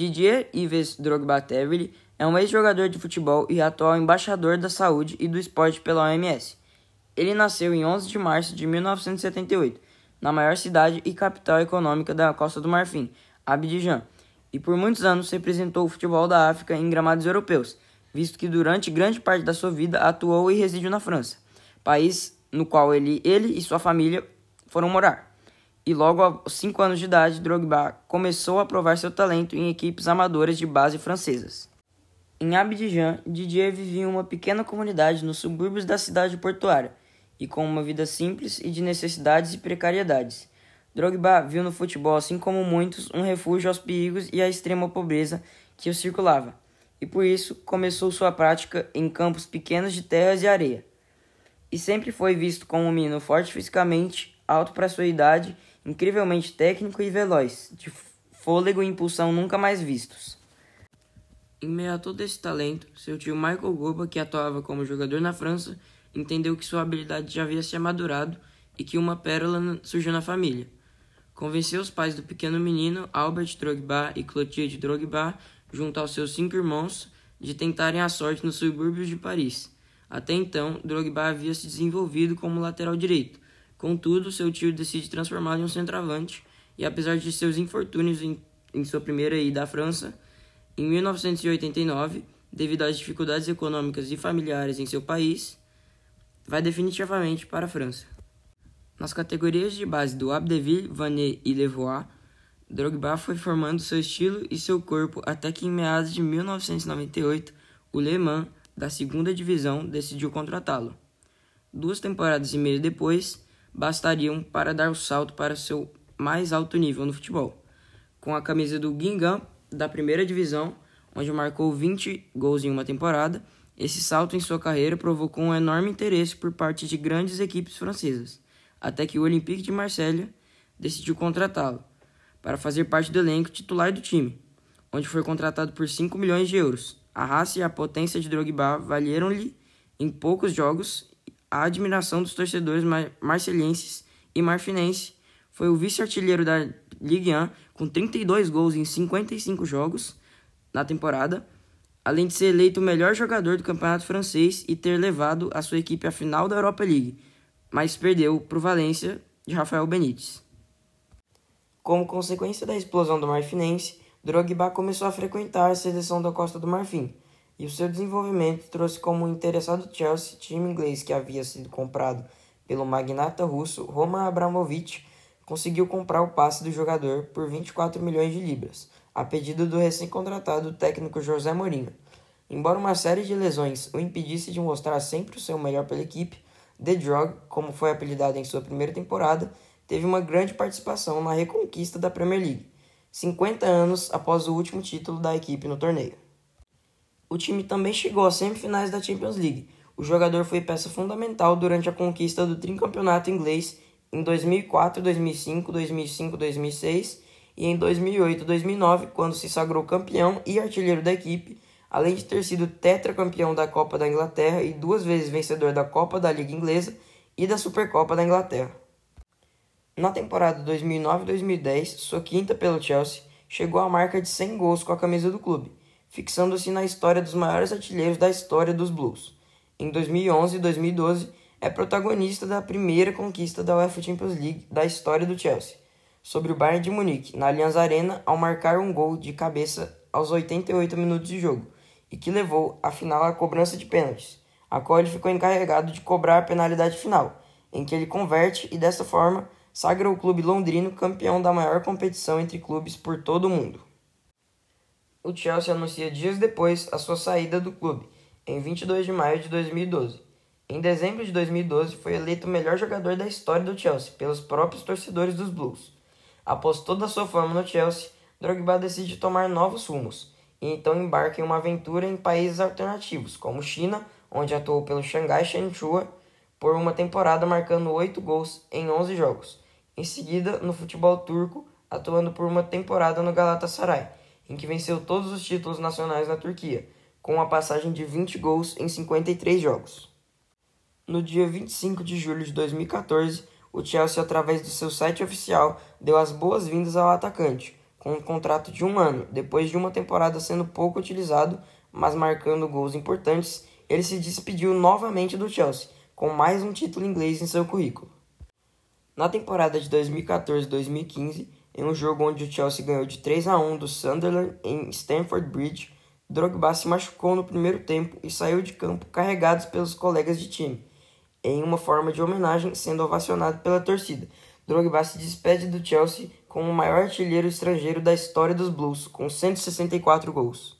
Didier Yves Drogba Terry é um ex-jogador de futebol e atual embaixador da saúde e do esporte pela OMS. Ele nasceu em 11 de março de 1978, na maior cidade e capital econômica da Costa do Marfim, Abidjan, e por muitos anos representou o futebol da África em gramados europeus, visto que durante grande parte da sua vida atuou e residiu na França, país no qual ele, ele e sua família foram morar e logo aos 5 anos de idade, Drogba começou a provar seu talento em equipes amadoras de base francesas. Em Abidjan, Didier vivia em uma pequena comunidade nos subúrbios da cidade portuária e com uma vida simples e de necessidades e precariedades. Drogba viu no futebol, assim como muitos, um refúgio aos perigos e à extrema pobreza que o circulava, e por isso começou sua prática em campos pequenos de terras e areia. E sempre foi visto como um menino forte fisicamente, alto para sua idade incrivelmente técnico e veloz, de fôlego e impulsão nunca mais vistos. Em meio a todo esse talento, seu tio Michael Goba, que atuava como jogador na França, entendeu que sua habilidade já havia se amadurado e que uma pérola surgiu na família. Convenceu os pais do pequeno menino, Albert Drogba e Clotilde Drogba, junto aos seus cinco irmãos, de tentarem a sorte nos subúrbios de Paris. Até então, Drogba havia se desenvolvido como lateral direito, Contudo, seu tio decide transformá-lo em um centroavante e, apesar de seus infortúnios em, em sua primeira ida à França, em 1989, devido às dificuldades econômicas e familiares em seu país, vai definitivamente para a França. Nas categorias de base do Abdeville, Vanet e Levois, Drogba foi formando seu estilo e seu corpo até que em meados de 1998, o Le Mans, da segunda divisão, decidiu contratá-lo. Duas temporadas e meia depois, bastariam para dar o salto para seu mais alto nível no futebol. Com a camisa do Guingamp da primeira divisão, onde marcou 20 gols em uma temporada, esse salto em sua carreira provocou um enorme interesse por parte de grandes equipes francesas, até que o Olympique de Marselha decidiu contratá-lo para fazer parte do elenco titular do time, onde foi contratado por 5 milhões de euros. A raça e a potência de Drogba valeram-lhe em poucos jogos a admiração dos torcedores mar marcelenses e marfinense. Foi o vice-artilheiro da Ligue 1 com 32 gols em 55 jogos na temporada, além de ser eleito o melhor jogador do campeonato francês e ter levado a sua equipe à final da Europa League, mas perdeu para o Valência de Rafael Benítez. Como consequência da explosão do Marfinense, Drogba começou a frequentar a seleção da Costa do Marfim, e o seu desenvolvimento trouxe como interessado Chelsea, time inglês que havia sido comprado pelo magnata russo Roman Abramovich, conseguiu comprar o passe do jogador por 24 milhões de libras, a pedido do recém-contratado técnico José Mourinho. Embora uma série de lesões o impedisse de mostrar sempre o seu melhor pela equipe, The Drog, como foi apelidado em sua primeira temporada, teve uma grande participação na reconquista da Premier League, 50 anos após o último título da equipe no torneio. O time também chegou às semifinais da Champions League. O jogador foi peça fundamental durante a conquista do tricampeonato inglês em 2004, 2005, 2005, 2006 e em 2008, 2009, quando se sagrou campeão e artilheiro da equipe, além de ter sido tetracampeão da Copa da Inglaterra e duas vezes vencedor da Copa da Liga Inglesa e da Supercopa da Inglaterra. Na temporada 2009-2010, sua quinta pelo Chelsea, chegou à marca de 100 gols com a camisa do clube fixando-se na história dos maiores artilheiros da história dos Blues. Em 2011 e 2012, é protagonista da primeira conquista da UEFA Champions League da história do Chelsea, sobre o Bayern de Munique, na Allianz Arena, ao marcar um gol de cabeça aos 88 minutos de jogo, e que levou à final à cobrança de pênaltis, a qual ele ficou encarregado de cobrar a penalidade final, em que ele converte e dessa forma sagra o clube londrino campeão da maior competição entre clubes por todo o mundo o Chelsea anuncia dias depois a sua saída do clube, em 22 de maio de 2012. Em dezembro de 2012, foi eleito o melhor jogador da história do Chelsea pelos próprios torcedores dos Blues. Após toda a sua fama no Chelsea, Drogba decide tomar novos rumos e então embarca em uma aventura em países alternativos, como China, onde atuou pelo Shanghai Shenhua por uma temporada marcando 8 gols em 11 jogos. Em seguida, no futebol turco, atuando por uma temporada no Galatasaray em que venceu todos os títulos nacionais na Turquia, com uma passagem de 20 gols em 53 jogos. No dia 25 de julho de 2014, o Chelsea, através do seu site oficial, deu as boas-vindas ao atacante, com um contrato de um ano. Depois de uma temporada sendo pouco utilizado, mas marcando gols importantes, ele se despediu novamente do Chelsea, com mais um título inglês em seu currículo. Na temporada de 2014-2015, em um jogo onde o Chelsea ganhou de 3 a 1 do Sunderland em Stamford Bridge, Drogba se machucou no primeiro tempo e saiu de campo carregado pelos colegas de time, em uma forma de homenagem, sendo ovacionado pela torcida. Drogba se despede do Chelsea como o maior artilheiro estrangeiro da história dos Blues, com 164 gols.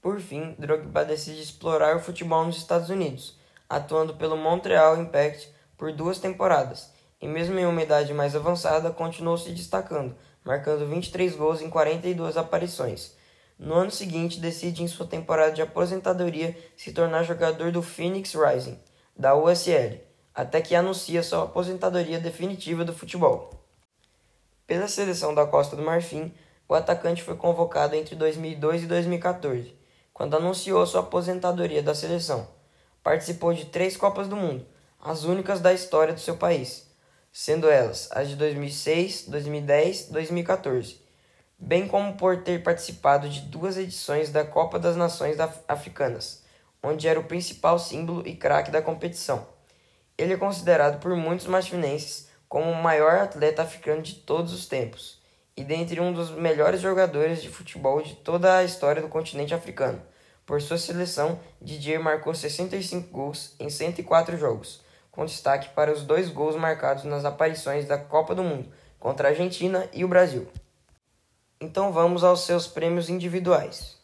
Por fim, Drogba decide explorar o futebol nos Estados Unidos, atuando pelo Montreal Impact por duas temporadas, e mesmo em uma idade mais avançada, continuou se destacando, marcando 23 gols em 42 aparições. No ano seguinte, decide em sua temporada de aposentadoria se tornar jogador do Phoenix Rising, da USL, até que anuncia sua aposentadoria definitiva do futebol. Pela seleção da Costa do Marfim, o atacante foi convocado entre 2002 e 2014, quando anunciou sua aposentadoria da seleção. Participou de três Copas do Mundo, as únicas da história do seu país, sendo elas as de 2006, 2010 e 2014 bem como por ter participado de duas edições da Copa das Nações Africanas, onde era o principal símbolo e craque da competição. Ele é considerado por muitos marfinenses como o maior atleta africano de todos os tempos e dentre um dos melhores jogadores de futebol de toda a história do continente africano. Por sua seleção, Didier marcou 65 gols em 104 jogos, com destaque para os dois gols marcados nas aparições da Copa do Mundo contra a Argentina e o Brasil. Então vamos aos seus prêmios individuais.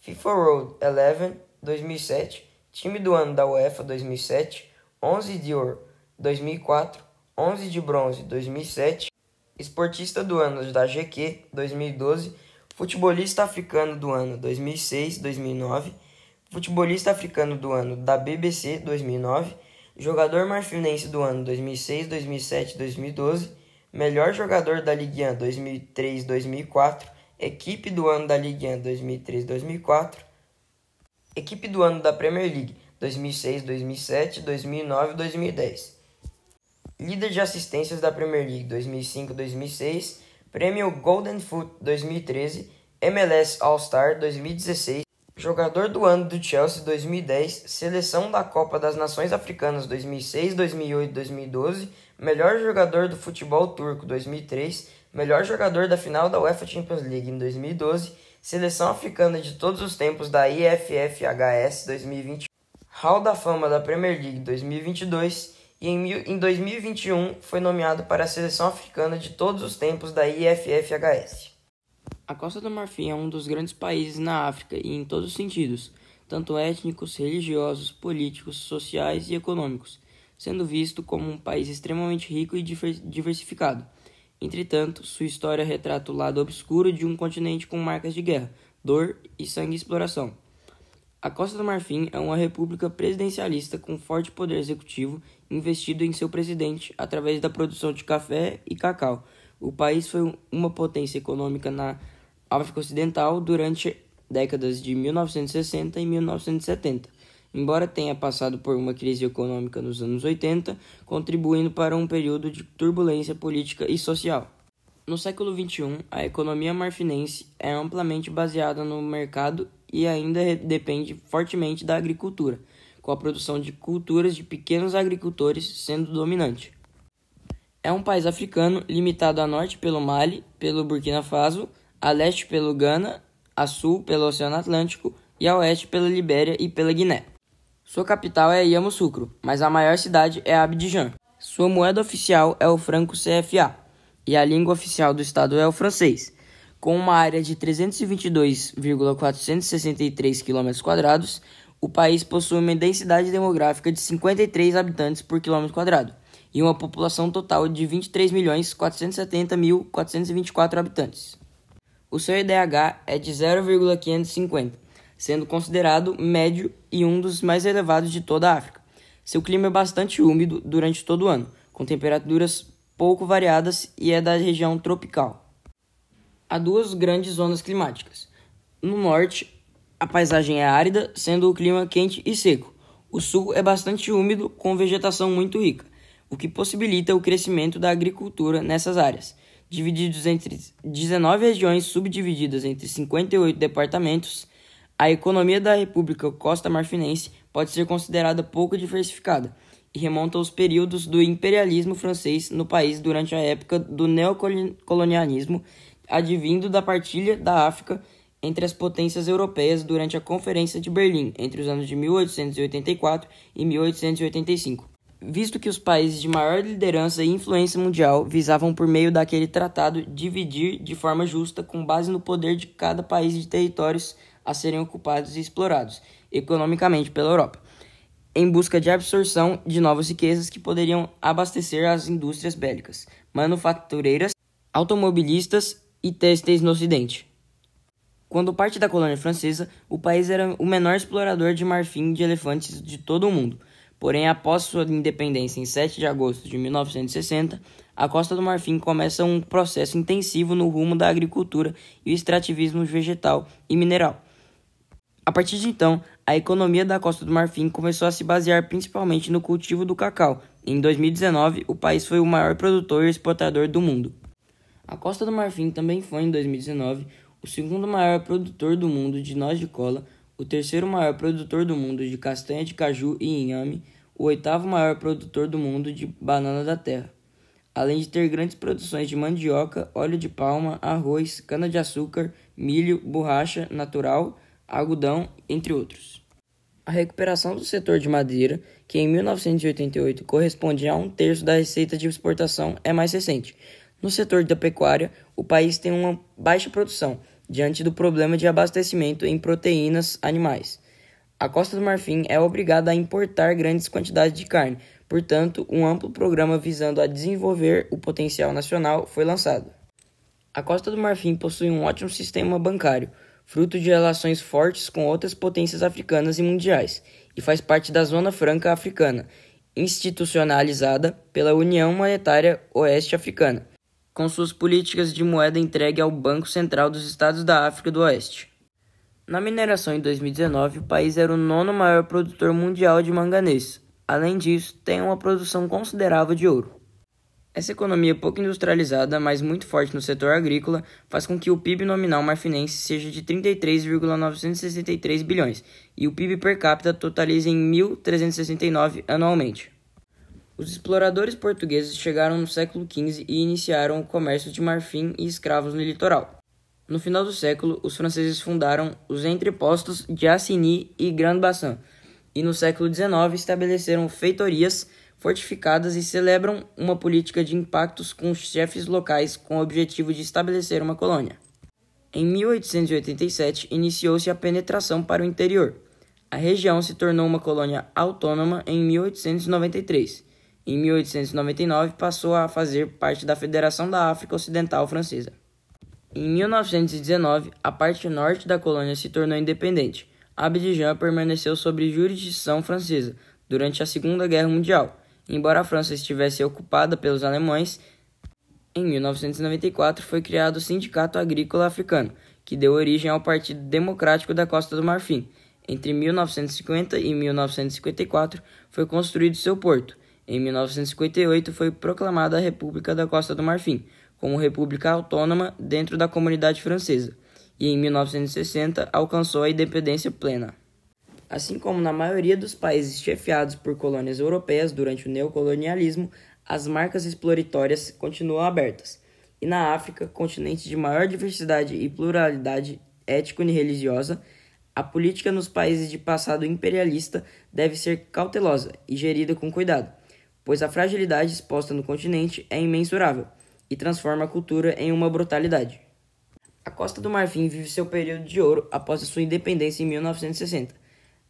FIFA Road 11 2007, time do ano da UEFA 2007, 11 de ouro 2004, 11 de bronze 2007, esportista do ano da GQ 2012, futebolista africano do ano 2006-2009, futebolista africano do ano da BBC 2009, jogador marfinense do ano 2006, 2007 2012 melhor jogador da Ligue 1 2003-2004, equipe do ano da Ligue 1 2003-2004, equipe do ano da Premier League 2006-2007, 2009-2010. Líder de assistências da Premier League 2005-2006, Prêmio Golden Foot 2013, MLS All-Star 2016, Jogador do ano do Chelsea 2010, Seleção da Copa das Nações Africanas 2006, 2008 2012, Melhor jogador do futebol turco 2003, melhor jogador da final da UEFA Champions League em 2012, seleção africana de todos os tempos da IFFHS 2021, Hall da Fama da Premier League 2022 e em 2021 foi nomeado para a seleção africana de todos os tempos da IFFHS. A Costa do Marfim é um dos grandes países na África e em todos os sentidos, tanto étnicos, religiosos, políticos, sociais e econômicos sendo visto como um país extremamente rico e diversificado. Entretanto, sua história retrata o lado obscuro de um continente com marcas de guerra, dor e sangue e exploração. A Costa do Marfim é uma república presidencialista com forte poder executivo investido em seu presidente através da produção de café e cacau. O país foi uma potência econômica na África Ocidental durante décadas de 1960 e 1970 embora tenha passado por uma crise econômica nos anos 80, contribuindo para um período de turbulência política e social. No século XXI, a economia marfinense é amplamente baseada no mercado e ainda depende fortemente da agricultura, com a produção de culturas de pequenos agricultores sendo dominante. É um país africano limitado a norte pelo Mali, pelo Burkina Faso, a leste pelo Ghana, a sul pelo Oceano Atlântico e a oeste pela Libéria e pela Guiné. Sua capital é Yamoussoukro, mas a maior cidade é Abidjan. Sua moeda oficial é o franco CFA e a língua oficial do estado é o francês. Com uma área de 322,463 km, o país possui uma densidade demográfica de 53 habitantes por quilômetro quadrado e uma população total de 23.470.424 habitantes. O seu IDH é de 0,550 sendo considerado médio e um dos mais elevados de toda a África. Seu clima é bastante úmido durante todo o ano, com temperaturas pouco variadas e é da região tropical. Há duas grandes zonas climáticas. No norte, a paisagem é árida, sendo o clima quente e seco. O sul é bastante úmido, com vegetação muito rica, o que possibilita o crescimento da agricultura nessas áreas. Divididos entre 19 regiões subdivididas entre 58 departamentos, a economia da República Costa Marfinense pode ser considerada pouco diversificada e remonta aos períodos do imperialismo francês no país durante a época do neocolonialismo, advindo da partilha da África entre as potências europeias durante a Conferência de Berlim entre os anos de 1884 e 1885 visto que os países de maior liderança e influência mundial visavam, por meio daquele tratado, dividir de forma justa, com base no poder de cada país de territórios a serem ocupados e explorados economicamente pela Europa, em busca de absorção de novas riquezas que poderiam abastecer as indústrias bélicas, manufatureiras, automobilistas e têxteis no Ocidente. Quando parte da colônia francesa, o país era o menor explorador de marfim de elefantes de todo o mundo Porém, após sua independência em 7 de agosto de 1960, a Costa do Marfim começa um processo intensivo no rumo da agricultura e o extrativismo vegetal e mineral. A partir de então, a economia da Costa do Marfim começou a se basear principalmente no cultivo do cacau. Em 2019, o país foi o maior produtor e exportador do mundo. A Costa do Marfim também foi, em 2019, o segundo maior produtor do mundo de noz de cola, o terceiro maior produtor do mundo de castanha de caju e inhame, o oitavo maior produtor do mundo de banana da terra, além de ter grandes produções de mandioca, óleo de palma, arroz, cana-de-açúcar, milho, borracha natural, algodão, entre outros. A recuperação do setor de madeira, que em 1988 correspondia a um terço da receita de exportação, é mais recente. No setor da pecuária, o país tem uma baixa produção, diante do problema de abastecimento em proteínas animais. A Costa do Marfim é obrigada a importar grandes quantidades de carne, portanto, um amplo programa visando a desenvolver o potencial nacional foi lançado. A Costa do Marfim possui um ótimo sistema bancário, fruto de relações fortes com outras potências africanas e mundiais, e faz parte da Zona Franca Africana, institucionalizada pela União Monetária Oeste Africana, com suas políticas de moeda entregue ao Banco Central dos Estados da África do Oeste. Na mineração em 2019, o país era o nono maior produtor mundial de manganês. Além disso, tem uma produção considerável de ouro. Essa economia pouco industrializada, mas muito forte no setor agrícola, faz com que o PIB nominal marfinense seja de 33,963 bilhões e o PIB per capita totalize em 1.369 anualmente. Os exploradores portugueses chegaram no século XV e iniciaram o comércio de marfim e escravos no litoral. No final do século, os franceses fundaram os entrepostos de Assigny e Grand-Bassin, e no século XIX estabeleceram feitorias fortificadas e celebram uma política de impactos com os chefes locais com o objetivo de estabelecer uma colônia. Em 1887, iniciou-se a penetração para o interior. A região se tornou uma colônia autônoma em 1893 em 1899, passou a fazer parte da Federação da África Ocidental Francesa. Em 1919, a parte norte da colônia se tornou independente. Abidjan permaneceu sob jurisdição francesa durante a Segunda Guerra Mundial. Embora a França estivesse ocupada pelos alemães, em 1994 foi criado o Sindicato Agrícola Africano, que deu origem ao Partido Democrático da Costa do Marfim. Entre 1950 e 1954 foi construído seu porto, em 1958 foi proclamada a República da Costa do Marfim como república autônoma dentro da comunidade francesa, e em 1960 alcançou a independência plena. Assim como na maioria dos países chefiados por colônias europeias durante o neocolonialismo, as marcas exploratórias continuam abertas. E na África, continente de maior diversidade e pluralidade étnico e religiosa, a política nos países de passado imperialista deve ser cautelosa e gerida com cuidado pois a fragilidade exposta no continente é imensurável e transforma a cultura em uma brutalidade. A Costa do Marfim vive seu período de ouro após a sua independência em 1960.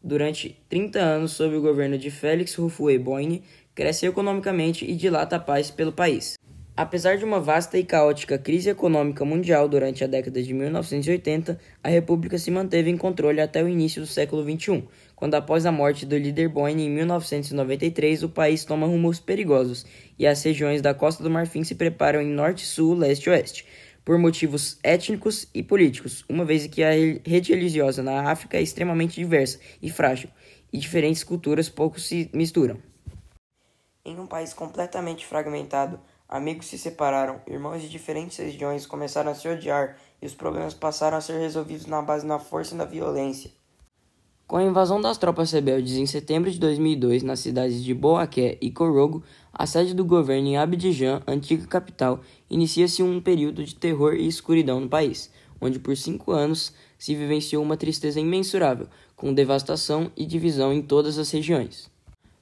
Durante 30 anos sob o governo de Félix Houphouët-Boigny, cresce economicamente e dilata a paz pelo país. Apesar de uma vasta e caótica crise econômica mundial durante a década de 1980, a República se manteve em controle até o início do século XXI, quando após a morte do líder Boyne em 1993, o país toma rumos perigosos e as regiões da Costa do Marfim se preparam em norte, sul, leste e oeste, por motivos étnicos e políticos, uma vez que a rede religiosa na África é extremamente diversa e frágil, e diferentes culturas pouco se misturam. Em um país completamente fragmentado, Amigos se separaram, irmãos de diferentes regiões começaram a se odiar e os problemas passaram a ser resolvidos na base da força e da violência. Com a invasão das tropas rebeldes em setembro de 2002 nas cidades de Boaké e Corogo, a sede do governo em Abidjan, antiga capital, inicia-se um período de terror e escuridão no país, onde por cinco anos se vivenciou uma tristeza imensurável, com devastação e divisão em todas as regiões.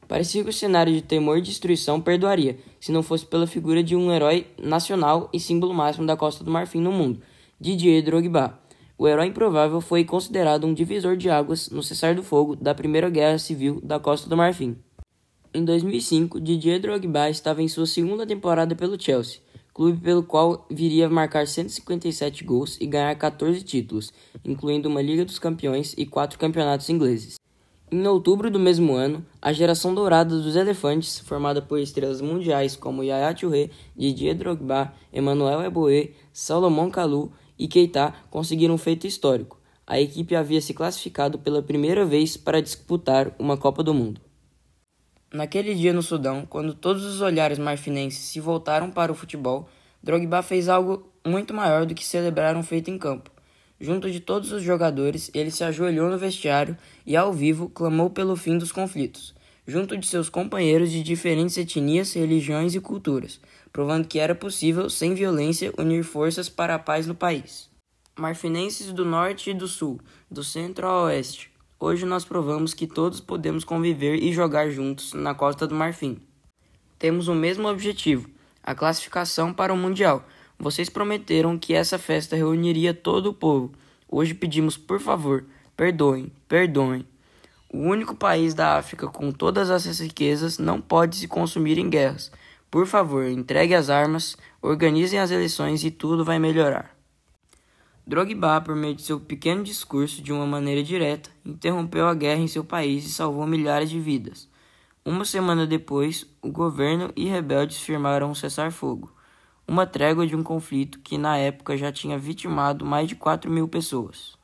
Parecia que o cenário de temor e destruição perdoaria, se não fosse pela figura de um herói nacional e símbolo máximo da Costa do Marfim no mundo, Didier Drogba o herói improvável foi considerado um divisor de águas no cessar-do-fogo da Primeira Guerra Civil da Costa do Marfim. Em 2005, Didier Drogba estava em sua segunda temporada pelo Chelsea, clube pelo qual viria a marcar 157 gols e ganhar 14 títulos, incluindo uma Liga dos Campeões e quatro campeonatos ingleses. Em outubro do mesmo ano, a geração dourada dos Elefantes, formada por estrelas mundiais como Yaya Touré, Didier Drogba, Emmanuel Eboe, Salomão Kalou e Keita conseguiram um feito histórico. A equipe havia se classificado pela primeira vez para disputar uma Copa do Mundo. Naquele dia no Sudão, quando todos os olhares marfinenses se voltaram para o futebol, Drogba fez algo muito maior do que celebrar um feito em campo. Junto de todos os jogadores, ele se ajoelhou no vestiário e, ao vivo, clamou pelo fim dos conflitos, junto de seus companheiros de diferentes etnias, religiões e culturas, provando que era possível, sem violência, unir forças para a paz no país. Marfinenses do Norte e do Sul, do Centro ao Oeste, hoje nós provamos que todos podemos conviver e jogar juntos na Costa do Marfim. Temos o mesmo objetivo, a classificação para o Mundial. Vocês prometeram que essa festa reuniria todo o povo. Hoje pedimos, por favor, perdoem, perdoem. O único país da África com todas essas riquezas não pode se consumir em guerras. Por favor, entregue as armas, organizem as eleições e tudo vai melhorar. Drogba, por meio de seu pequeno discurso, de uma maneira direta, interrompeu a guerra em seu país e salvou milhares de vidas. Uma semana depois, o governo e rebeldes firmaram um cessar-fogo, uma trégua de um conflito que na época já tinha vitimado mais de 4 mil pessoas.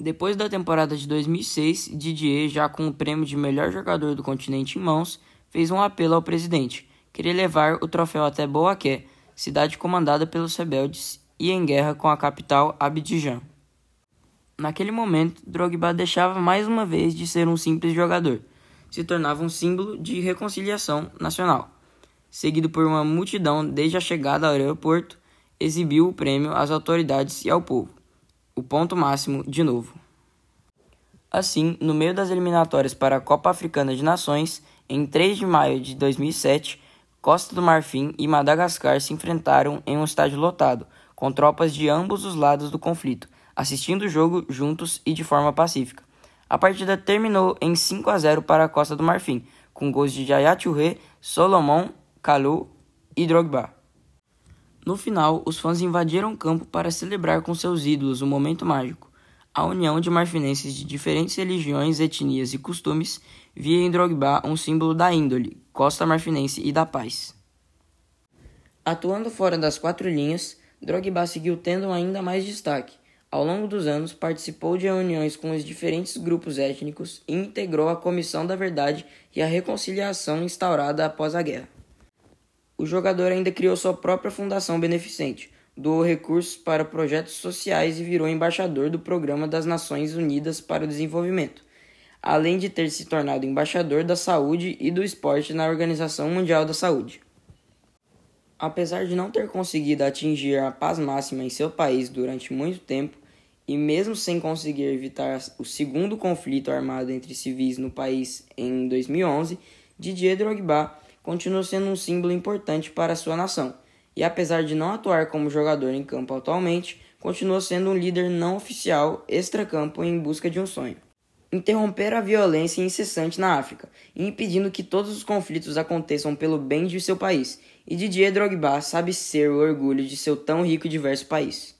Depois da temporada de 2006, Didier, já com o prêmio de melhor jogador do continente em mãos, fez um apelo ao presidente queria levar o troféu até Boaké, cidade comandada pelos rebeldes e em guerra com a capital Abidjan. Naquele momento, Drogba deixava mais uma vez de ser um simples jogador, se tornava um símbolo de reconciliação nacional. Seguido por uma multidão desde a chegada ao aeroporto, exibiu o prêmio às autoridades e ao povo. O ponto máximo de novo. Assim, no meio das eliminatórias para a Copa Africana de Nações, em 3 de maio de 2007, Costa do Marfim e Madagascar se enfrentaram em um estádio lotado, com tropas de ambos os lados do conflito, assistindo o jogo juntos e de forma pacífica. A partida terminou em 5 a 0 para a Costa do Marfim, com gols de Yaya Solomon, Kalou e Drogba. No final, os fãs invadiram o campo para celebrar com seus ídolos o momento mágico. A união de marfinenses de diferentes religiões, etnias e costumes via em Drogba um símbolo da índole, costa marfinense e da paz. Atuando fora das quatro linhas, Drogba seguiu tendo ainda mais destaque. Ao longo dos anos, participou de reuniões com os diferentes grupos étnicos e integrou a Comissão da Verdade e a Reconciliação instaurada após a guerra. O jogador ainda criou sua própria fundação beneficente, doou recursos para projetos sociais e virou embaixador do Programa das Nações Unidas para o Desenvolvimento, além de ter se tornado embaixador da saúde e do esporte na Organização Mundial da Saúde. Apesar de não ter conseguido atingir a paz máxima em seu país durante muito tempo, e mesmo sem conseguir evitar o segundo conflito armado entre civis no país em 2011, Didier Drogba continua sendo um símbolo importante para sua nação, e apesar de não atuar como jogador em campo atualmente, continua sendo um líder não oficial extra-campo em busca de um sonho interromper a violência incessante na África impedindo que todos os conflitos aconteçam pelo bem de seu país. E Didier Drogba sabe ser o orgulho de seu tão rico e diverso país.